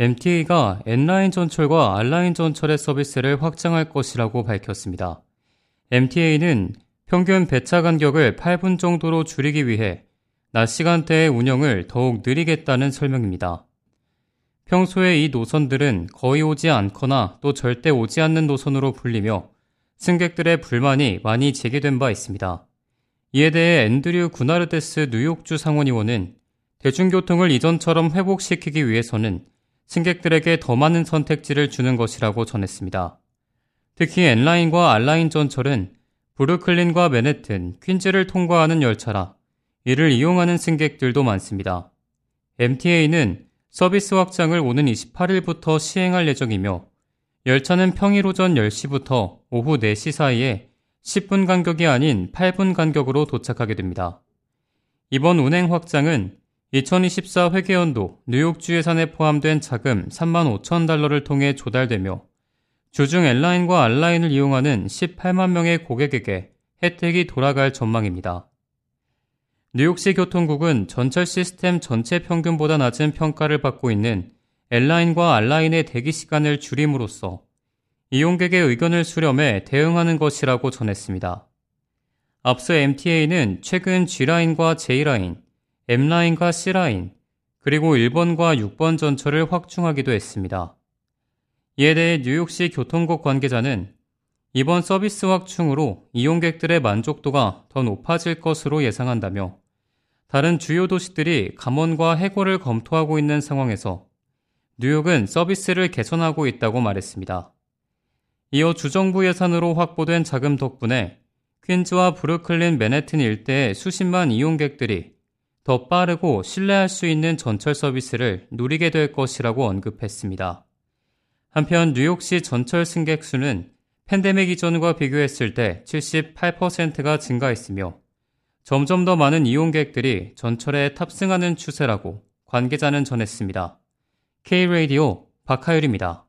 MTA가 N라인 전철과 R라인 전철의 서비스를 확장할 것이라고 밝혔습니다. MTA는 평균 배차 간격을 8분 정도로 줄이기 위해 낮 시간대의 운영을 더욱 느리겠다는 설명입니다. 평소에 이 노선들은 거의 오지 않거나 또 절대 오지 않는 노선으로 불리며 승객들의 불만이 많이 제기된 바 있습니다. 이에 대해 앤드류 구나르데스 뉴욕주 상원의원은 대중교통을 이전처럼 회복시키기 위해서는 승객들에게 더 많은 선택지를 주는 것이라고 전했습니다. 특히 N라인과 R라인 전철은 브루클린과 맨해튼, 퀸즈를 통과하는 열차라 이를 이용하는 승객들도 많습니다. MTA는 서비스 확장을 오는 28일부터 시행할 예정이며 열차는 평일 오전 10시부터 오후 4시 사이에 10분 간격이 아닌 8분 간격으로 도착하게 됩니다. 이번 운행 확장은 2024 회계연도 뉴욕주 예산에 포함된 자금 3만 5천 달러를 통해 조달되며 주중 N라인과 R라인을 이용하는 18만 명의 고객에게 혜택이 돌아갈 전망입니다. 뉴욕시 교통국은 전철 시스템 전체 평균보다 낮은 평가를 받고 있는 N라인과 R라인의 대기 시간을 줄임으로써 이용객의 의견을 수렴해 대응하는 것이라고 전했습니다. 앞서 MTA는 최근 G라인과 J라인, M라인과 C라인, 그리고 1번과 6번 전철을 확충하기도 했습니다. 이에 대해 뉴욕시 교통국 관계자는 이번 서비스 확충으로 이용객들의 만족도가 더 높아질 것으로 예상한다며 다른 주요 도시들이 감원과 해고를 검토하고 있는 상황에서 뉴욕은 서비스를 개선하고 있다고 말했습니다. 이어 주정부 예산으로 확보된 자금 덕분에 퀸즈와 브루클린 맨해튼 일대의 수십만 이용객들이 더 빠르고 신뢰할 수 있는 전철 서비스를 누리게 될 것이라고 언급했습니다. 한편 뉴욕시 전철 승객 수는 팬데믹 이전과 비교했을 때 78%가 증가했으며 점점 더 많은 이용객들이 전철에 탑승하는 추세라고 관계자는 전했습니다. K-Radio 박하율입니다.